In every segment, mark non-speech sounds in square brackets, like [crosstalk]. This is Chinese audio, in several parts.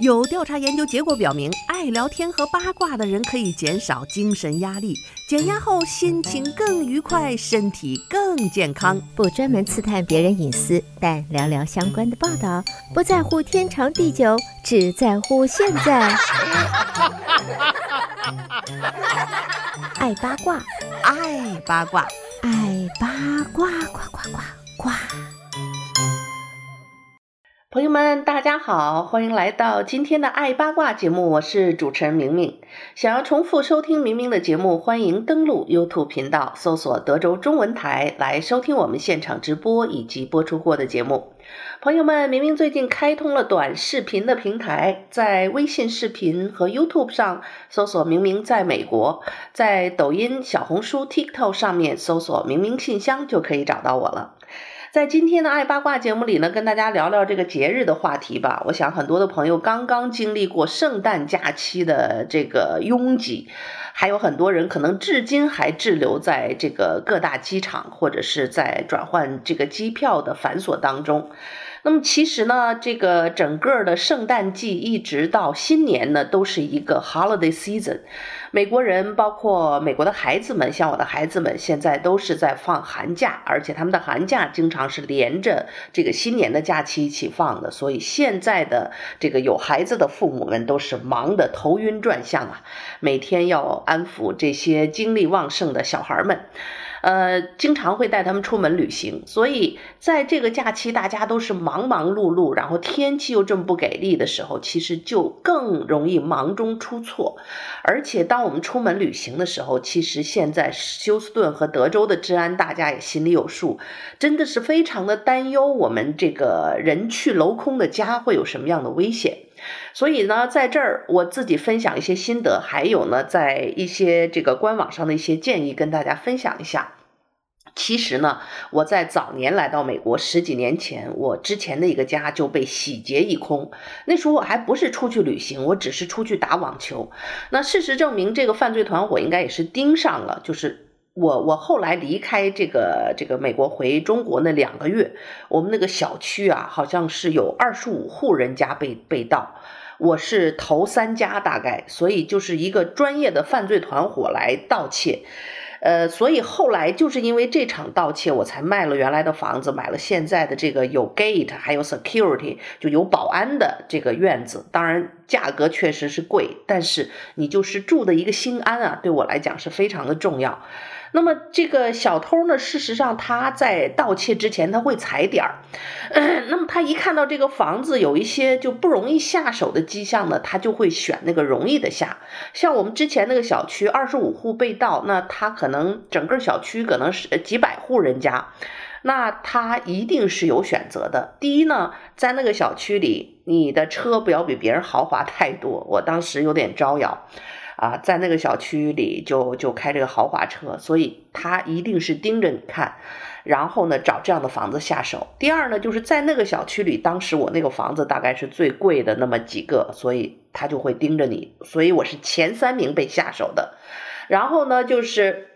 有调查研究结果表明，爱聊天和八卦的人可以减少精神压力，减压后心情更愉快，身体更健康。不专门刺探别人隐私，但聊聊相关的报道，不在乎天长地久，只在乎现在。爱八卦，爱八卦，爱八卦，呱呱呱呱。朋友们，大家好，欢迎来到今天的爱八卦节目，我是主持人明明。想要重复收听明明的节目，欢迎登录 YouTube 频道，搜索德州中文台来收听我们现场直播以及播出过的节目。朋友们，明明最近开通了短视频的平台，在微信视频和 YouTube 上搜索“明明在美国”，在抖音、小红书、TikTok 上面搜索“明明信箱”就可以找到我了。在今天的爱八卦节目里呢，跟大家聊聊这个节日的话题吧。我想很多的朋友刚刚经历过圣诞假期的这个拥挤，还有很多人可能至今还滞留在这个各大机场或者是在转换这个机票的繁琐当中。那么其实呢，这个整个的圣诞季一直到新年呢，都是一个 holiday season。美国人，包括美国的孩子们，像我的孩子们，现在都是在放寒假，而且他们的寒假经常是连着这个新年的假期一起放的。所以现在的这个有孩子的父母们都是忙得头晕转向啊，每天要安抚这些精力旺盛的小孩们。呃，经常会带他们出门旅行，所以在这个假期大家都是忙忙碌碌，然后天气又这么不给力的时候，其实就更容易忙中出错。而且当我们出门旅行的时候，其实现在休斯顿和德州的治安大家也心里有数，真的是非常的担忧我们这个人去楼空的家会有什么样的危险。所以呢，在这儿我自己分享一些心得，还有呢，在一些这个官网上的一些建议跟大家分享一下。其实呢，我在早年来到美国十几年前，我之前的一个家就被洗劫一空。那时候我还不是出去旅行，我只是出去打网球。那事实证明，这个犯罪团伙应该也是盯上了。就是我，我后来离开这个这个美国回中国那两个月，我们那个小区啊，好像是有二十五户人家被被盗。我是头三家大概，所以就是一个专业的犯罪团伙来盗窃，呃，所以后来就是因为这场盗窃，我才卖了原来的房子，买了现在的这个有 gate 还有 security 就有保安的这个院子。当然价格确实是贵，但是你就是住的一个心安啊，对我来讲是非常的重要。那么这个小偷呢，事实上他在盗窃之前他会踩点儿，[clears throat] 那么他一看到这个房子有一些就不容易下手的迹象呢，他就会选那个容易的下。像我们之前那个小区二十五户被盗，那他可能整个小区可能是几百户人家，那他一定是有选择的。第一呢，在那个小区里，你的车不要比别人豪华太多。我当时有点招摇。啊，在那个小区里就就开这个豪华车，所以他一定是盯着你看，然后呢找这样的房子下手。第二呢，就是在那个小区里，当时我那个房子大概是最贵的那么几个，所以他就会盯着你，所以我是前三名被下手的。然后呢，就是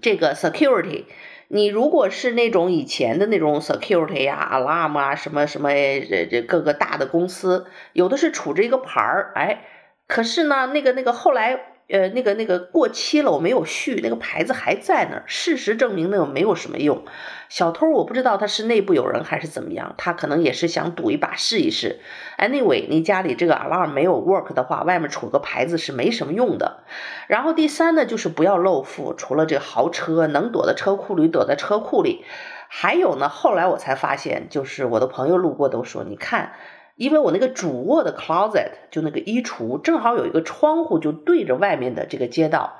这个 security，你如果是那种以前的那种 security 呀、啊、alarm 啊什么什么这这各个大的公司，有的是杵着一个牌儿，哎。可是呢，那个那个后来，呃，那个那个过期了，我没有续，那个牌子还在那儿。事实证明，那个没有什么用。小偷我不知道他是内部有人还是怎么样，他可能也是想赌一把试一试。Anyway，你家里这个 alarm 没有 work 的话，外面杵个牌子是没什么用的。然后第三呢，就是不要露富，除了这个豪车，能躲在车库里躲在车库里。还有呢，后来我才发现，就是我的朋友路过都说，你看。因为我那个主卧的 closet 就那个衣橱正好有一个窗户，就对着外面的这个街道。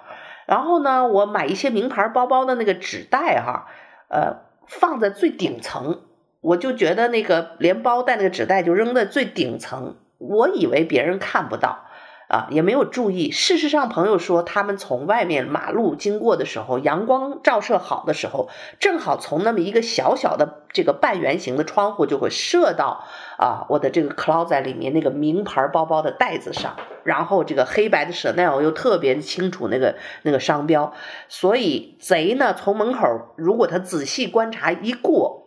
然后呢，我买一些名牌包包的那个纸袋哈，呃，放在最顶层，我就觉得那个连包带那个纸袋就扔在最顶层，我以为别人看不到。啊，也没有注意。事实上，朋友说他们从外面马路经过的时候，阳光照射好的时候，正好从那么一个小小的这个半圆形的窗户就会射到啊我的这个 closet 里面那个名牌包包的袋子上，然后这个黑白的 Chanel 又特别清楚那个那个商标，所以贼呢从门口如果他仔细观察一过。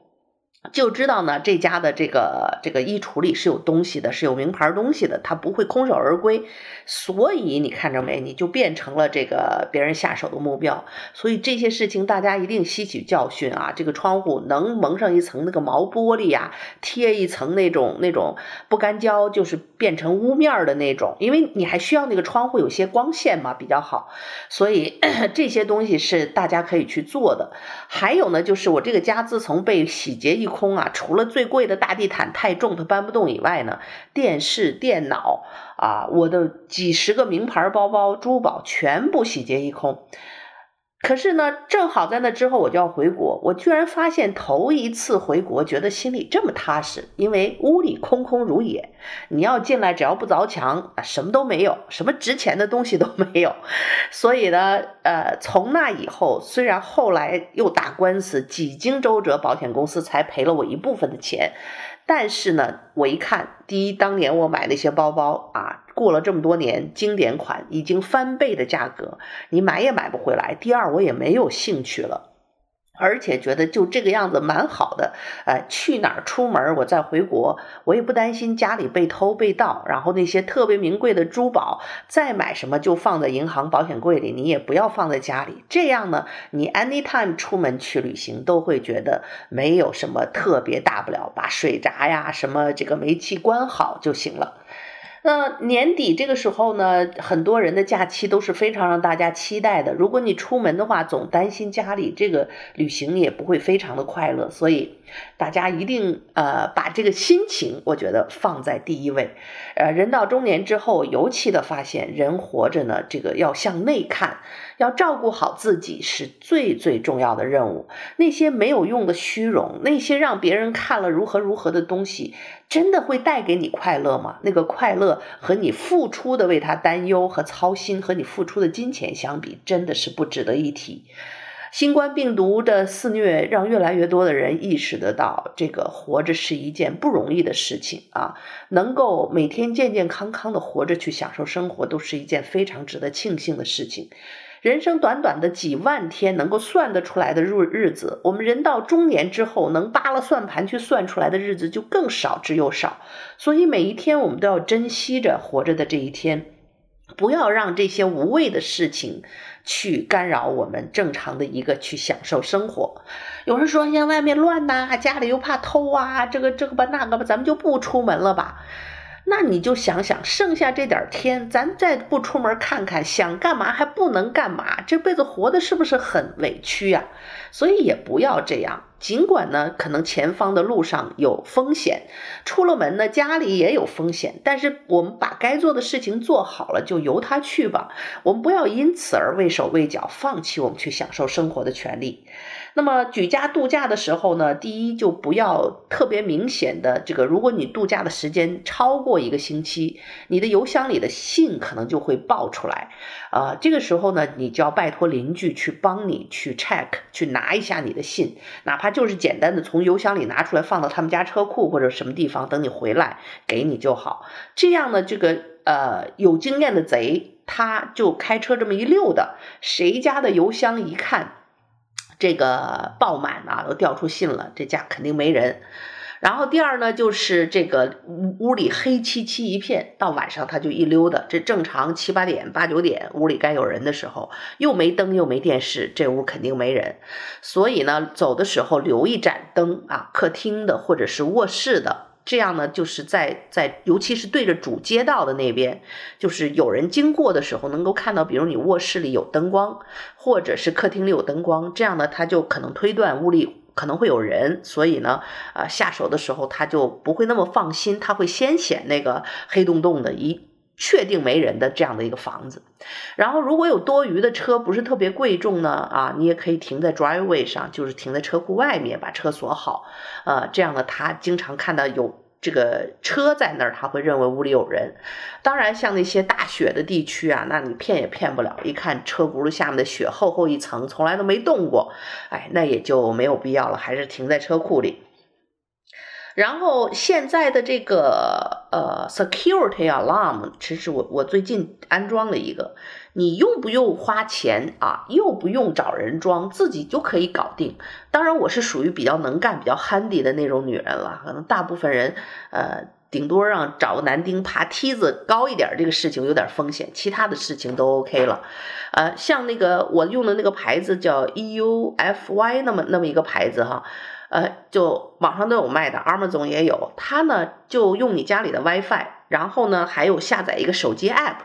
就知道呢，这家的这个这个衣橱里是有东西的，是有名牌东西的，他不会空手而归。所以你看着没？你就变成了这个别人下手的目标。所以这些事情大家一定吸取教训啊！这个窗户能蒙上一层那个毛玻璃呀、啊，贴一层那种那种不干胶，就是变成屋面的那种，因为你还需要那个窗户有些光线嘛，比较好。所以 [clears throat] 这些东西是大家可以去做的。还有呢，就是我这个家自从被洗劫一空啊，除了最贵的大地毯太重，它搬不动以外呢，电视、电脑啊，我的几十个名牌包包、珠宝全部洗劫一空。可是呢，正好在那之后我就要回国，我居然发现头一次回国，觉得心里这么踏实，因为屋里空空如也。你要进来，只要不凿墙啊，什么都没有，什么值钱的东西都没有。所以呢，呃，从那以后，虽然后来又打官司，几经周折，保险公司才赔了我一部分的钱。但是呢，我一看，第一，当年我买那些包包啊，过了这么多年，经典款已经翻倍的价格，你买也买不回来。第二，我也没有兴趣了。而且觉得就这个样子蛮好的，呃，去哪儿出门，我再回国，我也不担心家里被偷被盗。然后那些特别名贵的珠宝，再买什么就放在银行保险柜里，你也不要放在家里。这样呢，你 anytime 出门去旅行都会觉得没有什么特别大不了，把水闸呀、什么这个煤气关好就行了。那年底这个时候呢，很多人的假期都是非常让大家期待的。如果你出门的话，总担心家里这个旅行也不会非常的快乐，所以大家一定呃把这个心情，我觉得放在第一位。呃，人到中年之后，尤其的发现，人活着呢，这个要向内看。要照顾好自己是最最重要的任务。那些没有用的虚荣，那些让别人看了如何如何的东西，真的会带给你快乐吗？那个快乐和你付出的为他担忧和操心，和你付出的金钱相比，真的是不值得一提。新冠病毒的肆虐，让越来越多的人意识得到，这个活着是一件不容易的事情啊！能够每天健健康康的活着去享受生活，都是一件非常值得庆幸的事情。人生短短的几万天，能够算得出来的日日子，我们人到中年之后，能扒了算盘去算出来的日子就更少之又少。所以每一天，我们都要珍惜着活着的这一天，不要让这些无谓的事情去干扰我们正常的一个去享受生活。有人说，像外面乱呐，家里又怕偷啊，这个这个吧，那个吧，咱们就不出门了吧。那你就想想，剩下这点天，咱再不出门看看，想干嘛还不能干嘛？这辈子活的是不是很委屈呀？所以也不要这样。尽管呢，可能前方的路上有风险，出了门呢，家里也有风险，但是我们把该做的事情做好了，就由他去吧。我们不要因此而畏手畏脚，放弃我们去享受生活的权利。那么举家度假的时候呢，第一就不要特别明显的这个，如果你度假的时间超过一个星期，你的邮箱里的信可能就会爆出来，啊、这个时候呢，你就要拜托邻居去帮你去 check，去拿拿一下你的信，哪怕就是简单的从邮箱里拿出来放到他们家车库或者什么地方，等你回来给你就好。这样呢，这个呃有经验的贼他就开车这么一溜的，谁家的邮箱一看。这个爆满啊，都掉出信了，这家肯定没人。然后第二呢，就是这个屋屋里黑漆漆一片，到晚上他就一溜达。这正常七八点、八九点，屋里该有人的时候，又没灯又没电视，这屋肯定没人。所以呢，走的时候留一盏灯啊，客厅的或者是卧室的。这样呢，就是在在，尤其是对着主街道的那边，就是有人经过的时候，能够看到，比如你卧室里有灯光，或者是客厅里有灯光，这样呢，他就可能推断屋里可能会有人，所以呢，呃，下手的时候他就不会那么放心，他会先选那个黑洞洞的一。确定没人的这样的一个房子，然后如果有多余的车，不是特别贵重呢，啊，你也可以停在 driveway 上，就是停在车库外面，把车锁好，呃，这样呢，他经常看到有这个车在那儿，他会认为屋里有人。当然，像那些大雪的地区啊，那你骗也骗不了，一看车轱辘下面的雪厚厚一层，从来都没动过，哎，那也就没有必要了，还是停在车库里。然后现在的这个呃 security alarm，其实我我最近安装了一个，你用不用花钱啊？又不用找人装，自己就可以搞定。当然，我是属于比较能干、比较 handy 的那种女人了。可能大部分人呃，顶多让找个男丁爬梯子高一点，这个事情有点风险，其他的事情都 OK 了。呃，像那个我用的那个牌子叫 EUFY，那么那么一个牌子哈。呃，就网上都有卖的，Amazon 也有。它呢，就用你家里的 WiFi，然后呢，还有下载一个手机 App，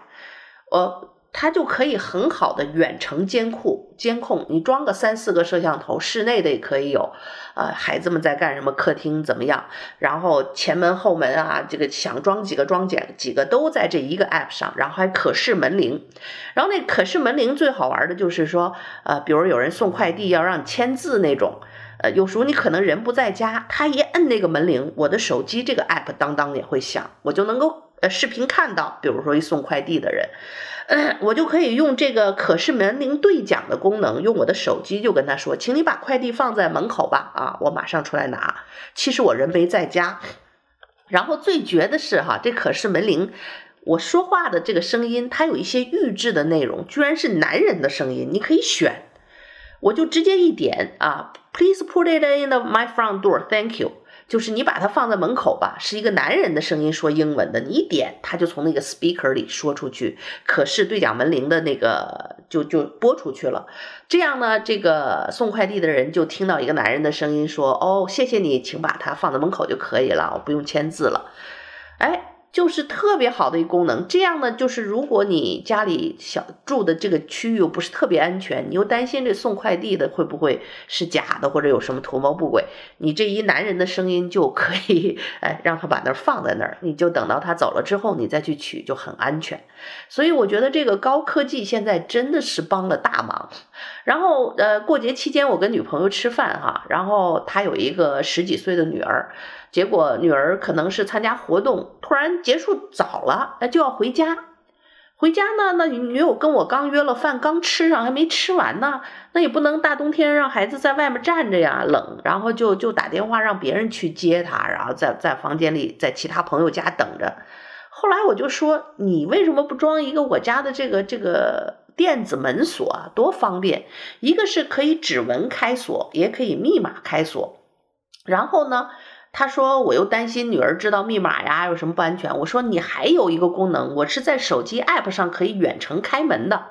呃，它就可以很好的远程监控监控。你装个三四个摄像头，室内的也可以有。呃，孩子们在干什么？客厅怎么样？然后前门后门啊，这个想装几个装几几个都在这一个 App 上，然后还可视门铃。然后那可视门铃最好玩的就是说，呃，比如有人送快递要让你签字那种。有时候你可能人不在家，他一摁那个门铃，我的手机这个 app 当当也会响，我就能够呃视频看到，比如说一送快递的人，我就可以用这个可视门铃对讲的功能，用我的手机就跟他说，请你把快递放在门口吧，啊，我马上出来拿。其实我人没在家，然后最绝的是哈，这可视门铃，我说话的这个声音，它有一些预制的内容，居然是男人的声音，你可以选，我就直接一点啊。Please put it in my front door. Thank you. 就是你把它放在门口吧，是一个男人的声音说英文的，你一点，他就从那个 speaker 里说出去，可是对讲门铃的那个就就播出去了。这样呢，这个送快递的人就听到一个男人的声音说：“哦，谢谢你，请把它放在门口就可以了，我不用签字了。”哎。就是特别好的一功能，这样呢，就是如果你家里小住的这个区域又不是特别安全，你又担心这送快递的会不会是假的，或者有什么图谋不轨，你这一男人的声音就可以，哎，让他把那儿放在那儿，你就等到他走了之后，你再去取就很安全。所以我觉得这个高科技现在真的是帮了大忙。然后呃，过节期间我跟女朋友吃饭哈，然后她有一个十几岁的女儿。结果女儿可能是参加活动，突然结束早了，就要回家。回家呢，那女友跟我刚约了饭，刚吃上还没吃完呢，那也不能大冬天让孩子在外面站着呀，冷。然后就就打电话让别人去接她，然后在在房间里，在其他朋友家等着。后来我就说，你为什么不装一个我家的这个这个电子门锁？多方便！一个是可以指纹开锁，也可以密码开锁。然后呢，他说：“我又担心女儿知道密码呀，有什么不安全？”我说：“你还有一个功能，我是在手机 APP 上可以远程开门的，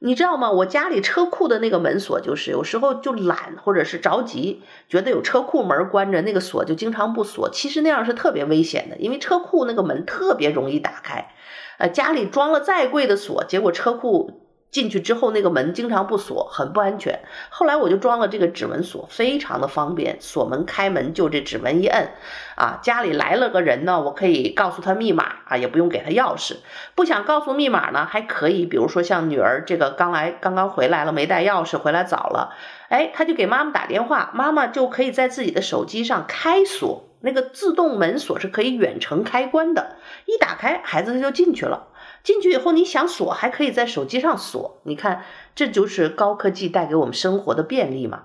你知道吗？我家里车库的那个门锁，就是有时候就懒或者是着急，觉得有车库门关着，那个锁就经常不锁。其实那样是特别危险的，因为车库那个门特别容易打开。呃，家里装了再贵的锁，结果车库。”进去之后，那个门经常不锁，很不安全。后来我就装了这个指纹锁，非常的方便，锁门开门就这指纹一摁，啊，家里来了个人呢，我可以告诉他密码啊，也不用给他钥匙。不想告诉密码呢，还可以，比如说像女儿这个刚来，刚刚回来了，没带钥匙，回来早了，哎，他就给妈妈打电话，妈妈就可以在自己的手机上开锁，那个自动门锁是可以远程开关的，一打开，孩子他就进去了。进去以后，你想锁还可以在手机上锁，你看，这就是高科技带给我们生活的便利嘛。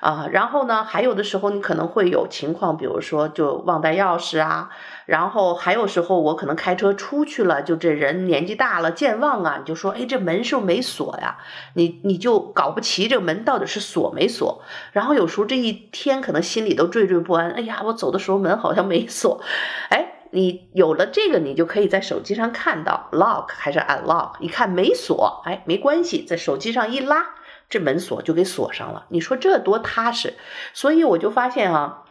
啊，然后呢，还有的时候你可能会有情况，比如说就忘带钥匙啊，然后还有时候我可能开车出去了，就这人年纪大了健忘啊，你就说，哎，这门是不是没锁呀？你你就搞不齐这个门到底是锁没锁，然后有时候这一天可能心里都惴惴不安，哎呀，我走的时候门好像没锁，哎。你有了这个，你就可以在手机上看到 lock 还是 unlock，一看没锁，哎，没关系，在手机上一拉，这门锁就给锁上了。你说这多踏实，所以我就发现啊。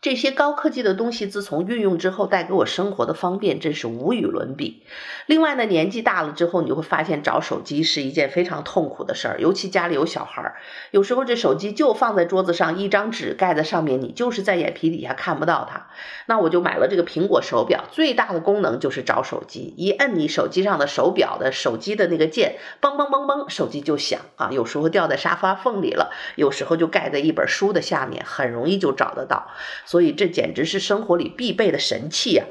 这些高科技的东西自从运用之后，带给我生活的方便真是无与伦比。另外呢，年纪大了之后，你会发现找手机是一件非常痛苦的事儿，尤其家里有小孩儿，有时候这手机就放在桌子上，一张纸盖在上面，你就是在眼皮底下看不到它。那我就买了这个苹果手表，最大的功能就是找手机，一摁你手机上的手表的手机的那个键，嘣嘣嘣嘣，手机就响啊。有时候掉在沙发缝里了，有时候就盖在一本书的下面，很容易就找得到。所以这简直是生活里必备的神器呀！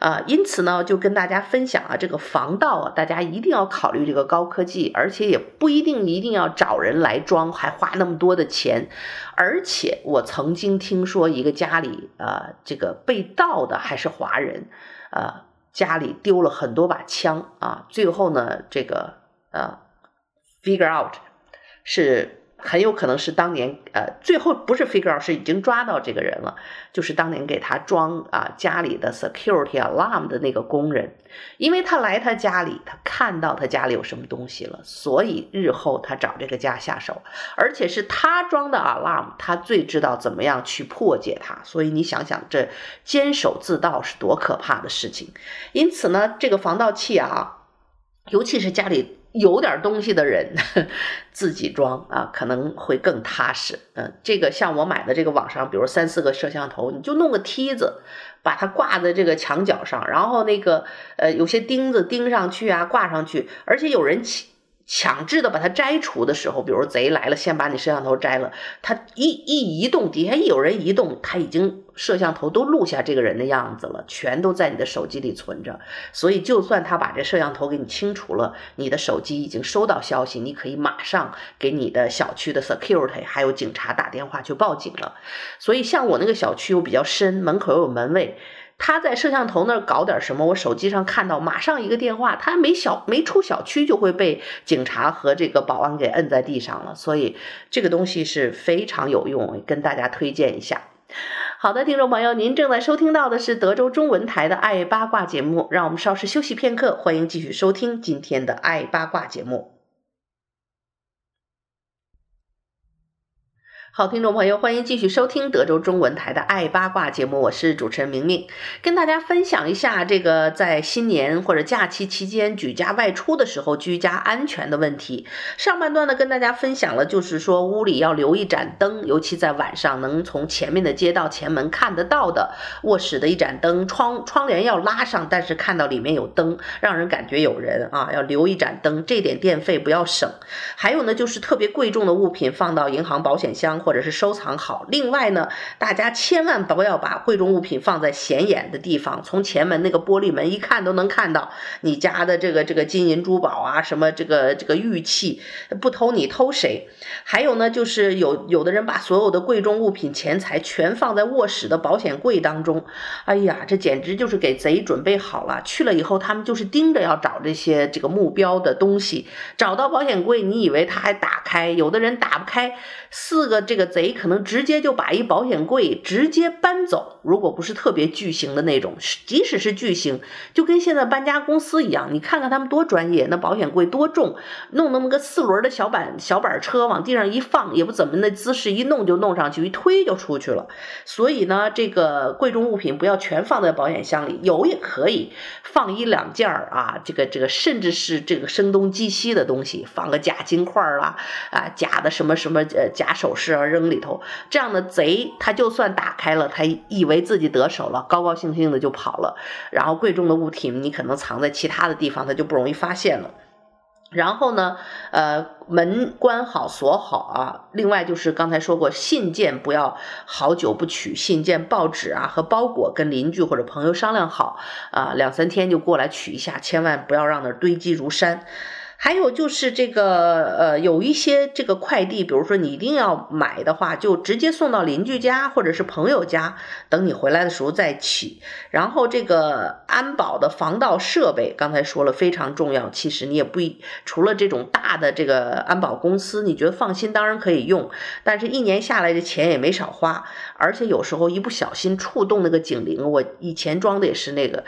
啊，因此呢，就跟大家分享啊，这个防盗啊，大家一定要考虑这个高科技，而且也不一定一定要找人来装，还花那么多的钱。而且我曾经听说一个家里啊，这个被盗的还是华人，啊，家里丢了很多把枪啊，最后呢，这个啊，figure out 是。很有可能是当年，呃，最后不是 figure out，是已经抓到这个人了，就是当年给他装啊家里的 security alarm 的那个工人，因为他来他家里，他看到他家里有什么东西了，所以日后他找这个家下手，而且是他装的 alarm，他最知道怎么样去破解它，所以你想想这监守自盗是多可怕的事情，因此呢，这个防盗器啊，尤其是家里。有点东西的人 [laughs] 自己装啊，可能会更踏实。嗯，这个像我买的这个网上，比如三四个摄像头，你就弄个梯子，把它挂在这个墙角上，然后那个呃有些钉子钉上去啊，挂上去，而且有人。强制的把它摘除的时候，比如贼来了，先把你摄像头摘了，他一一移动，底下一有人移动，他已经摄像头都录下这个人的样子了，全都在你的手机里存着。所以，就算他把这摄像头给你清除了，你的手机已经收到消息，你可以马上给你的小区的 security 还有警察打电话去报警了。所以，像我那个小区又比较深，门口又有门卫。他在摄像头那儿搞点什么，我手机上看到，马上一个电话，他没小没出小区就会被警察和这个保安给摁在地上了，所以这个东西是非常有用，跟大家推荐一下。好的，听众朋友，您正在收听到的是德州中文台的爱八卦节目，让我们稍事休息片刻，欢迎继续收听今天的爱八卦节目。好，听众朋友，欢迎继续收听德州中文台的《爱八卦》节目，我是主持人明明，跟大家分享一下这个在新年或者假期期间举家外出的时候居家安全的问题。上半段呢，跟大家分享了，就是说屋里要留一盏灯，尤其在晚上能从前面的街道前门看得到的卧室的一盏灯，窗窗帘要拉上，但是看到里面有灯，让人感觉有人啊，要留一盏灯，这点电费不要省。还有呢，就是特别贵重的物品放到银行保险箱。或者是收藏好。另外呢，大家千万不要把贵重物品放在显眼的地方，从前门那个玻璃门一看都能看到你家的这个这个金银珠宝啊，什么这个这个玉器，不偷你偷谁？还有呢，就是有有的人把所有的贵重物品钱财全放在卧室的保险柜当中，哎呀，这简直就是给贼准备好了。去了以后，他们就是盯着要找这些这个目标的东西，找到保险柜，你以为他还打开？有的人打不开，四个这。这个贼可能直接就把一保险柜直接搬走，如果不是特别巨型的那种，即使是巨型，就跟现在搬家公司一样，你看看他们多专业，那保险柜多重，弄那么个四轮的小板小板车往地上一放，也不怎么那姿势，一弄就弄上去，一推就出去了。所以呢，这个贵重物品不要全放在保险箱里，有也可以放一两件儿啊，这个这个甚至是这个声东击西的东西，放个假金块啦，啊，假的什么什么呃假首饰扔里头，这样的贼他就算打开了，他以为自己得手了，高高兴兴的就跑了。然后贵重的物品你可能藏在其他的地方，他就不容易发现了。然后呢，呃，门关好锁好啊。另外就是刚才说过，信件不要好久不取，信件、报纸啊和包裹跟邻居或者朋友商量好啊，两三天就过来取一下，千万不要让那堆积如山。还有就是这个，呃，有一些这个快递，比如说你一定要买的话，就直接送到邻居家或者是朋友家，等你回来的时候再取。然后这个安保的防盗设备，刚才说了非常重要。其实你也不一，除了这种大的这个安保公司，你觉得放心，当然可以用，但是一年下来的钱也没少花。而且有时候一不小心触动那个警铃，我以前装的也是那个。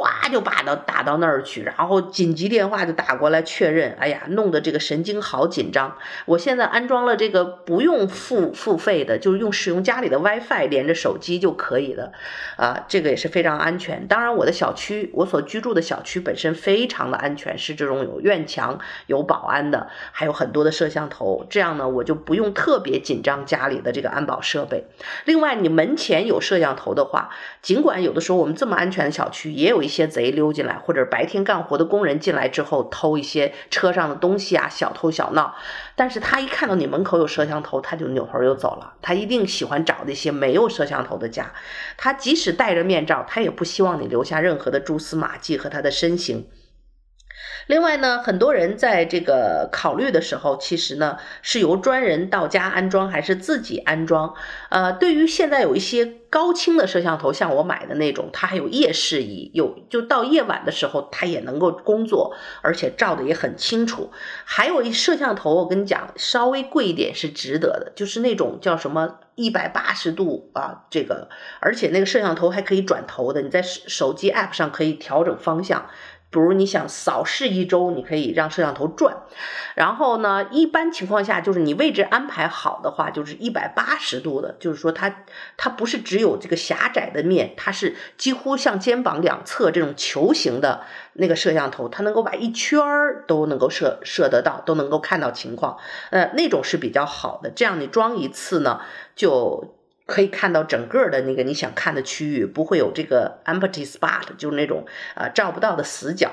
呱就把到打到那儿去，然后紧急电话就打过来确认。哎呀，弄得这个神经好紧张。我现在安装了这个不用付付费的，就是用使用家里的 WiFi 连着手机就可以了。啊，这个也是非常安全。当然，我的小区，我所居住的小区本身非常的安全，是这种有院墙、有保安的，还有很多的摄像头。这样呢，我就不用特别紧张家里的这个安保设备。另外，你门前有摄像头的话，尽管有的时候我们这么安全的小区也有一。些贼溜进来，或者白天干活的工人进来之后偷一些车上的东西啊，小偷小闹。但是他一看到你门口有摄像头，他就扭头就走了。他一定喜欢找那些没有摄像头的家。他即使戴着面罩，他也不希望你留下任何的蛛丝马迹和他的身形。另外呢，很多人在这个考虑的时候，其实呢是由专人到家安装还是自己安装？呃，对于现在有一些高清的摄像头，像我买的那种，它还有夜视仪，有就到夜晚的时候它也能够工作，而且照得也很清楚。还有一摄像头，我跟你讲，稍微贵一点是值得的，就是那种叫什么一百八十度啊，这个，而且那个摄像头还可以转头的，你在手机 app 上可以调整方向。比如你想扫视一周，你可以让摄像头转，然后呢，一般情况下就是你位置安排好的话，就是一百八十度的，就是说它它不是只有这个狭窄的面，它是几乎像肩膀两侧这种球形的那个摄像头，它能够把一圈儿都能够摄摄得到，都能够看到情况，呃，那种是比较好的。这样你装一次呢，就。可以看到整个的那个你想看的区域，不会有这个 empty spot，就是那种呃照不到的死角。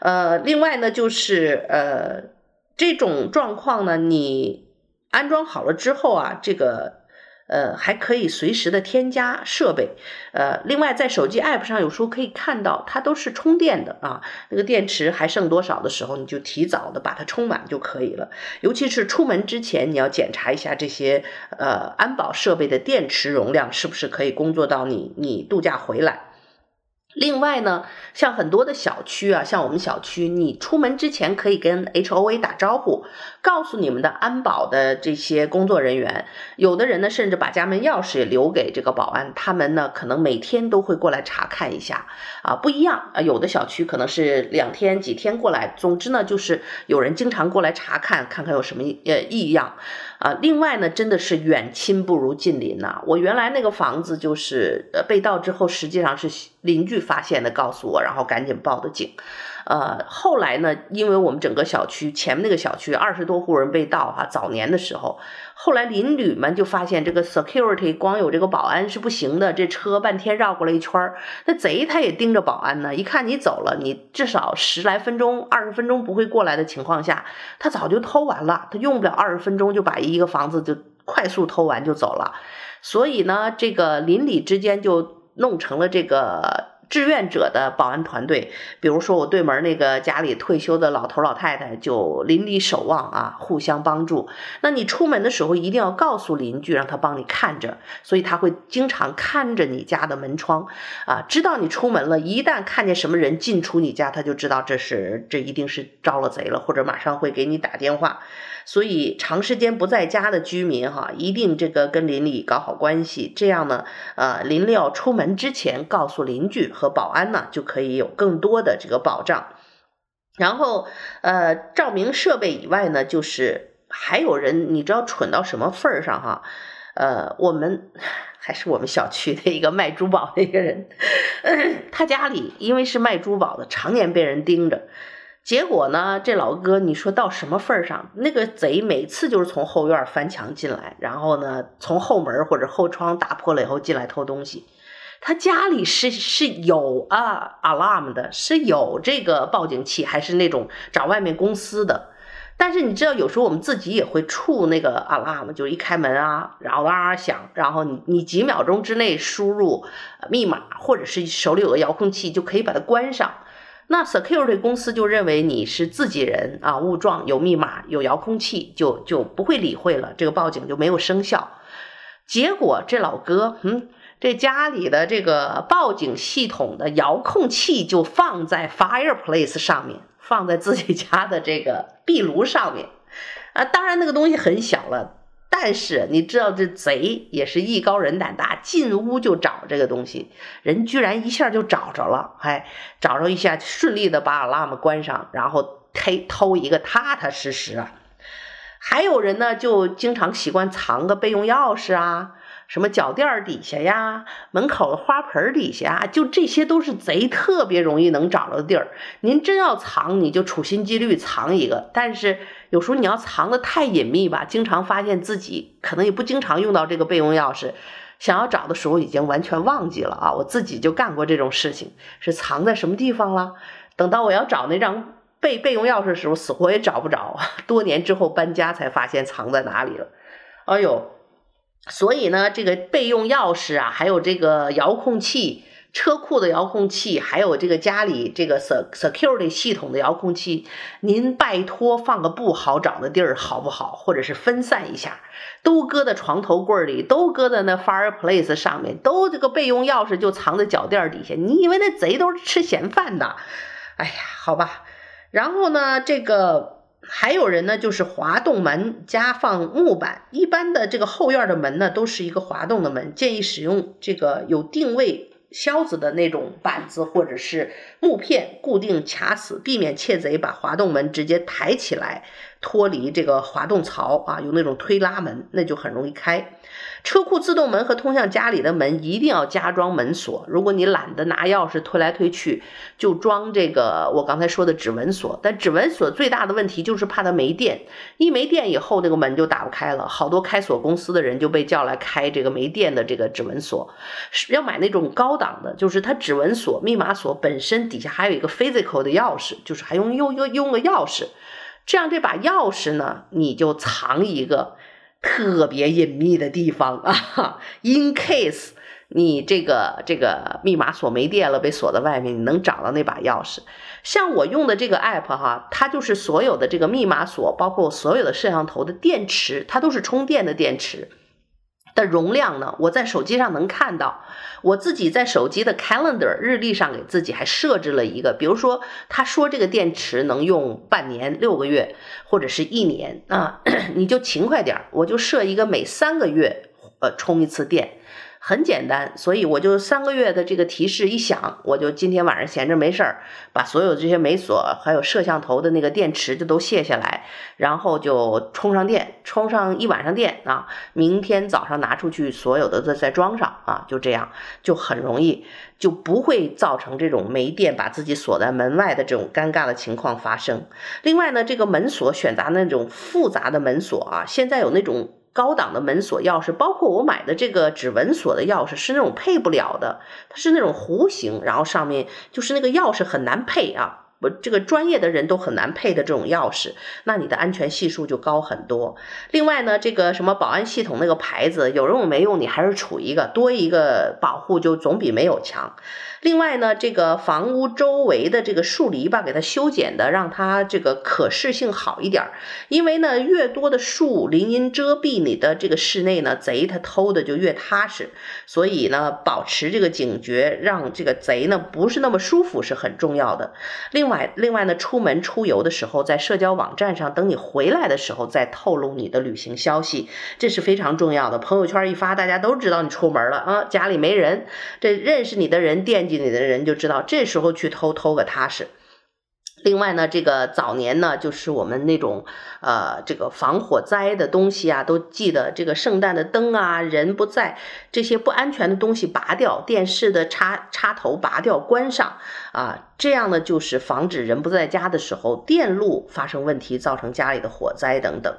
呃，另外呢，就是呃这种状况呢，你安装好了之后啊，这个。呃，还可以随时的添加设备。呃，另外在手机 app 上有时候可以看到，它都是充电的啊。那个电池还剩多少的时候，你就提早的把它充满就可以了。尤其是出门之前，你要检查一下这些呃安保设备的电池容量是不是可以工作到你你度假回来。另外呢，像很多的小区啊，像我们小区，你出门之前可以跟 HOA 打招呼，告诉你们的安保的这些工作人员。有的人呢，甚至把家门钥匙也留给这个保安，他们呢，可能每天都会过来查看一下。啊，不一样啊，有的小区可能是两天、几天过来。总之呢，就是有人经常过来查看，看看有什么呃异样。啊，另外呢，真的是远亲不如近邻呐。我原来那个房子就是呃被盗之后，实际上是邻居发现的，告诉我，然后赶紧报的警。呃，后来呢，因为我们整个小区前面那个小区二十多户人被盗哈，早年的时候，后来邻居们就发现这个 security 光有这个保安是不行的，这车半天绕过来一圈儿，那贼他也盯着保安呢，一看你走了，你至少十来分钟、二十分钟不会过来的情况下，他早就偷完了，他用不了二十分钟就把一个房子就快速偷完就走了，所以呢，这个邻里之间就弄成了这个。志愿者的保安团队，比如说我对门那个家里退休的老头老太太，就邻里守望啊，互相帮助。那你出门的时候一定要告诉邻居，让他帮你看着，所以他会经常看着你家的门窗啊，知道你出门了。一旦看见什么人进出你家，他就知道这是这一定是招了贼了，或者马上会给你打电话。所以长时间不在家的居民哈，一定这个跟邻里搞好关系，这样呢，呃，临了要出门之前告诉邻居和保安呢，就可以有更多的这个保障。然后，呃，照明设备以外呢，就是还有人，你知道蠢到什么份儿上哈？呃，我们还是我们小区的一个卖珠宝的一个人，[clears throat] 他家里因为是卖珠宝的，常年被人盯着。结果呢，这老哥，你说到什么份儿上？那个贼每次就是从后院翻墙进来，然后呢，从后门或者后窗打破了以后进来偷东西。他家里是是有啊 alarm 的，是有这个报警器，还是那种找外面公司的？但是你知道，有时候我们自己也会触那个 alarm，就一开门啊，然后哇响，然后你你几秒钟之内输入密码，或者是手里有个遥控器，就可以把它关上。那 security 公司就认为你是自己人啊，误撞有密码有遥控器，就就不会理会了，这个报警就没有生效。结果这老哥，嗯，这家里的这个报警系统的遥控器就放在 fireplace 上面，放在自己家的这个壁炉上面，啊，当然那个东西很小了。但是你知道这贼也是艺高人胆大，进屋就找这个东西，人居然一下就找着了，哎，找着一下顺利的把 alarm 关上，然后偷偷一个踏踏实实啊。还有人呢，就经常习惯藏个备用钥匙啊。什么脚垫底下呀，门口的花盆底下啊，就这些都是贼特别容易能找着的地儿。您真要藏，你就处心积虑藏一个。但是有时候你要藏得太隐秘吧，经常发现自己可能也不经常用到这个备用钥匙。想要找的时候已经完全忘记了啊！我自己就干过这种事情，是藏在什么地方了？等到我要找那张备备用钥匙的时候，死活也找不着。多年之后搬家才发现藏在哪里了。哎呦，所以呢，这个备用钥匙啊，还有这个遥控器。车库的遥控器，还有这个家里这个 security 系统的遥控器，您拜托放个不好找的地儿好不好？或者是分散一下，都搁在床头柜里，都搁在那 fireplace 上面，都这个备用钥匙就藏在脚垫底下。你以为那贼都是吃闲饭的？哎呀，好吧。然后呢，这个还有人呢，就是滑动门加放木板。一般的这个后院的门呢，都是一个滑动的门，建议使用这个有定位。销子的那种板子或者是木片固定卡死，避免窃贼把滑动门直接抬起来脱离这个滑动槽啊，有那种推拉门，那就很容易开。车库自动门和通向家里的门一定要加装门锁。如果你懒得拿钥匙推来推去，就装这个我刚才说的指纹锁。但指纹锁最大的问题就是怕它没电，一没电以后那个门就打不开了。好多开锁公司的人就被叫来开这个没电的这个指纹锁。要买那种高档的，就是它指纹锁、密码锁本身底下还有一个 physical 的钥匙，就是还用用用用个钥匙。这样这把钥匙呢，你就藏一个。特别隐秘的地方啊，in case 你这个这个密码锁没电了，被锁在外面，你能找到那把钥匙。像我用的这个 app 哈，它就是所有的这个密码锁，包括所有的摄像头的电池，它都是充电的电池。的容量呢？我在手机上能看到，我自己在手机的 calendar 日历上给自己还设置了一个，比如说他说这个电池能用半年、六个月或者是一年啊，[clears throat] 你就勤快点，我就设一个每三个月呃充一次电。很简单，所以我就三个月的这个提示一响，我就今天晚上闲着没事儿，把所有这些门锁还有摄像头的那个电池就都卸下来，然后就充上电，充上一晚上电啊，明天早上拿出去，所有的再再装上啊，就这样就很容易，就不会造成这种没电把自己锁在门外的这种尴尬的情况发生。另外呢，这个门锁选择那种复杂的门锁啊，现在有那种。高档的门锁钥匙，包括我买的这个指纹锁的钥匙，是那种配不了的，它是那种弧形，然后上面就是那个钥匙很难配啊。我这个专业的人都很难配的这种钥匙，那你的安全系数就高很多。另外呢，这个什么保安系统那个牌子，有用没用，你还是储一个，多一个保护就总比没有强。另外呢，这个房屋周围的这个树篱笆，给它修剪的，让它这个可视性好一点。因为呢，越多的树林荫遮蔽你的这个室内呢，贼他偷的就越踏实。所以呢，保持这个警觉，让这个贼呢不是那么舒服是很重要的。另外另外呢，出门出游的时候，在社交网站上，等你回来的时候再透露你的旅行消息，这是非常重要的。朋友圈一发，大家都知道你出门了啊，家里没人，这认识你的人惦记。你的人就知道，这时候去偷偷个踏实。另外呢，这个早年呢，就是我们那种呃，这个防火灾的东西啊，都记得这个圣诞的灯啊，人不在，这些不安全的东西拔掉，电视的插插头拔掉关上啊，这样呢，就是防止人不在家的时候电路发生问题，造成家里的火灾等等。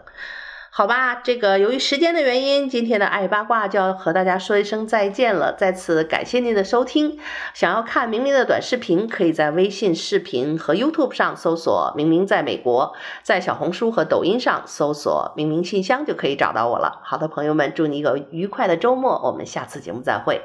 好吧，这个由于时间的原因，今天的爱八卦就要和大家说一声再见了。再次感谢您的收听。想要看明明的短视频，可以在微信视频和 YouTube 上搜索“明明在美国”，在小红书和抖音上搜索“明明信箱”就可以找到我了。好的，朋友们，祝你一个愉快的周末，我们下次节目再会。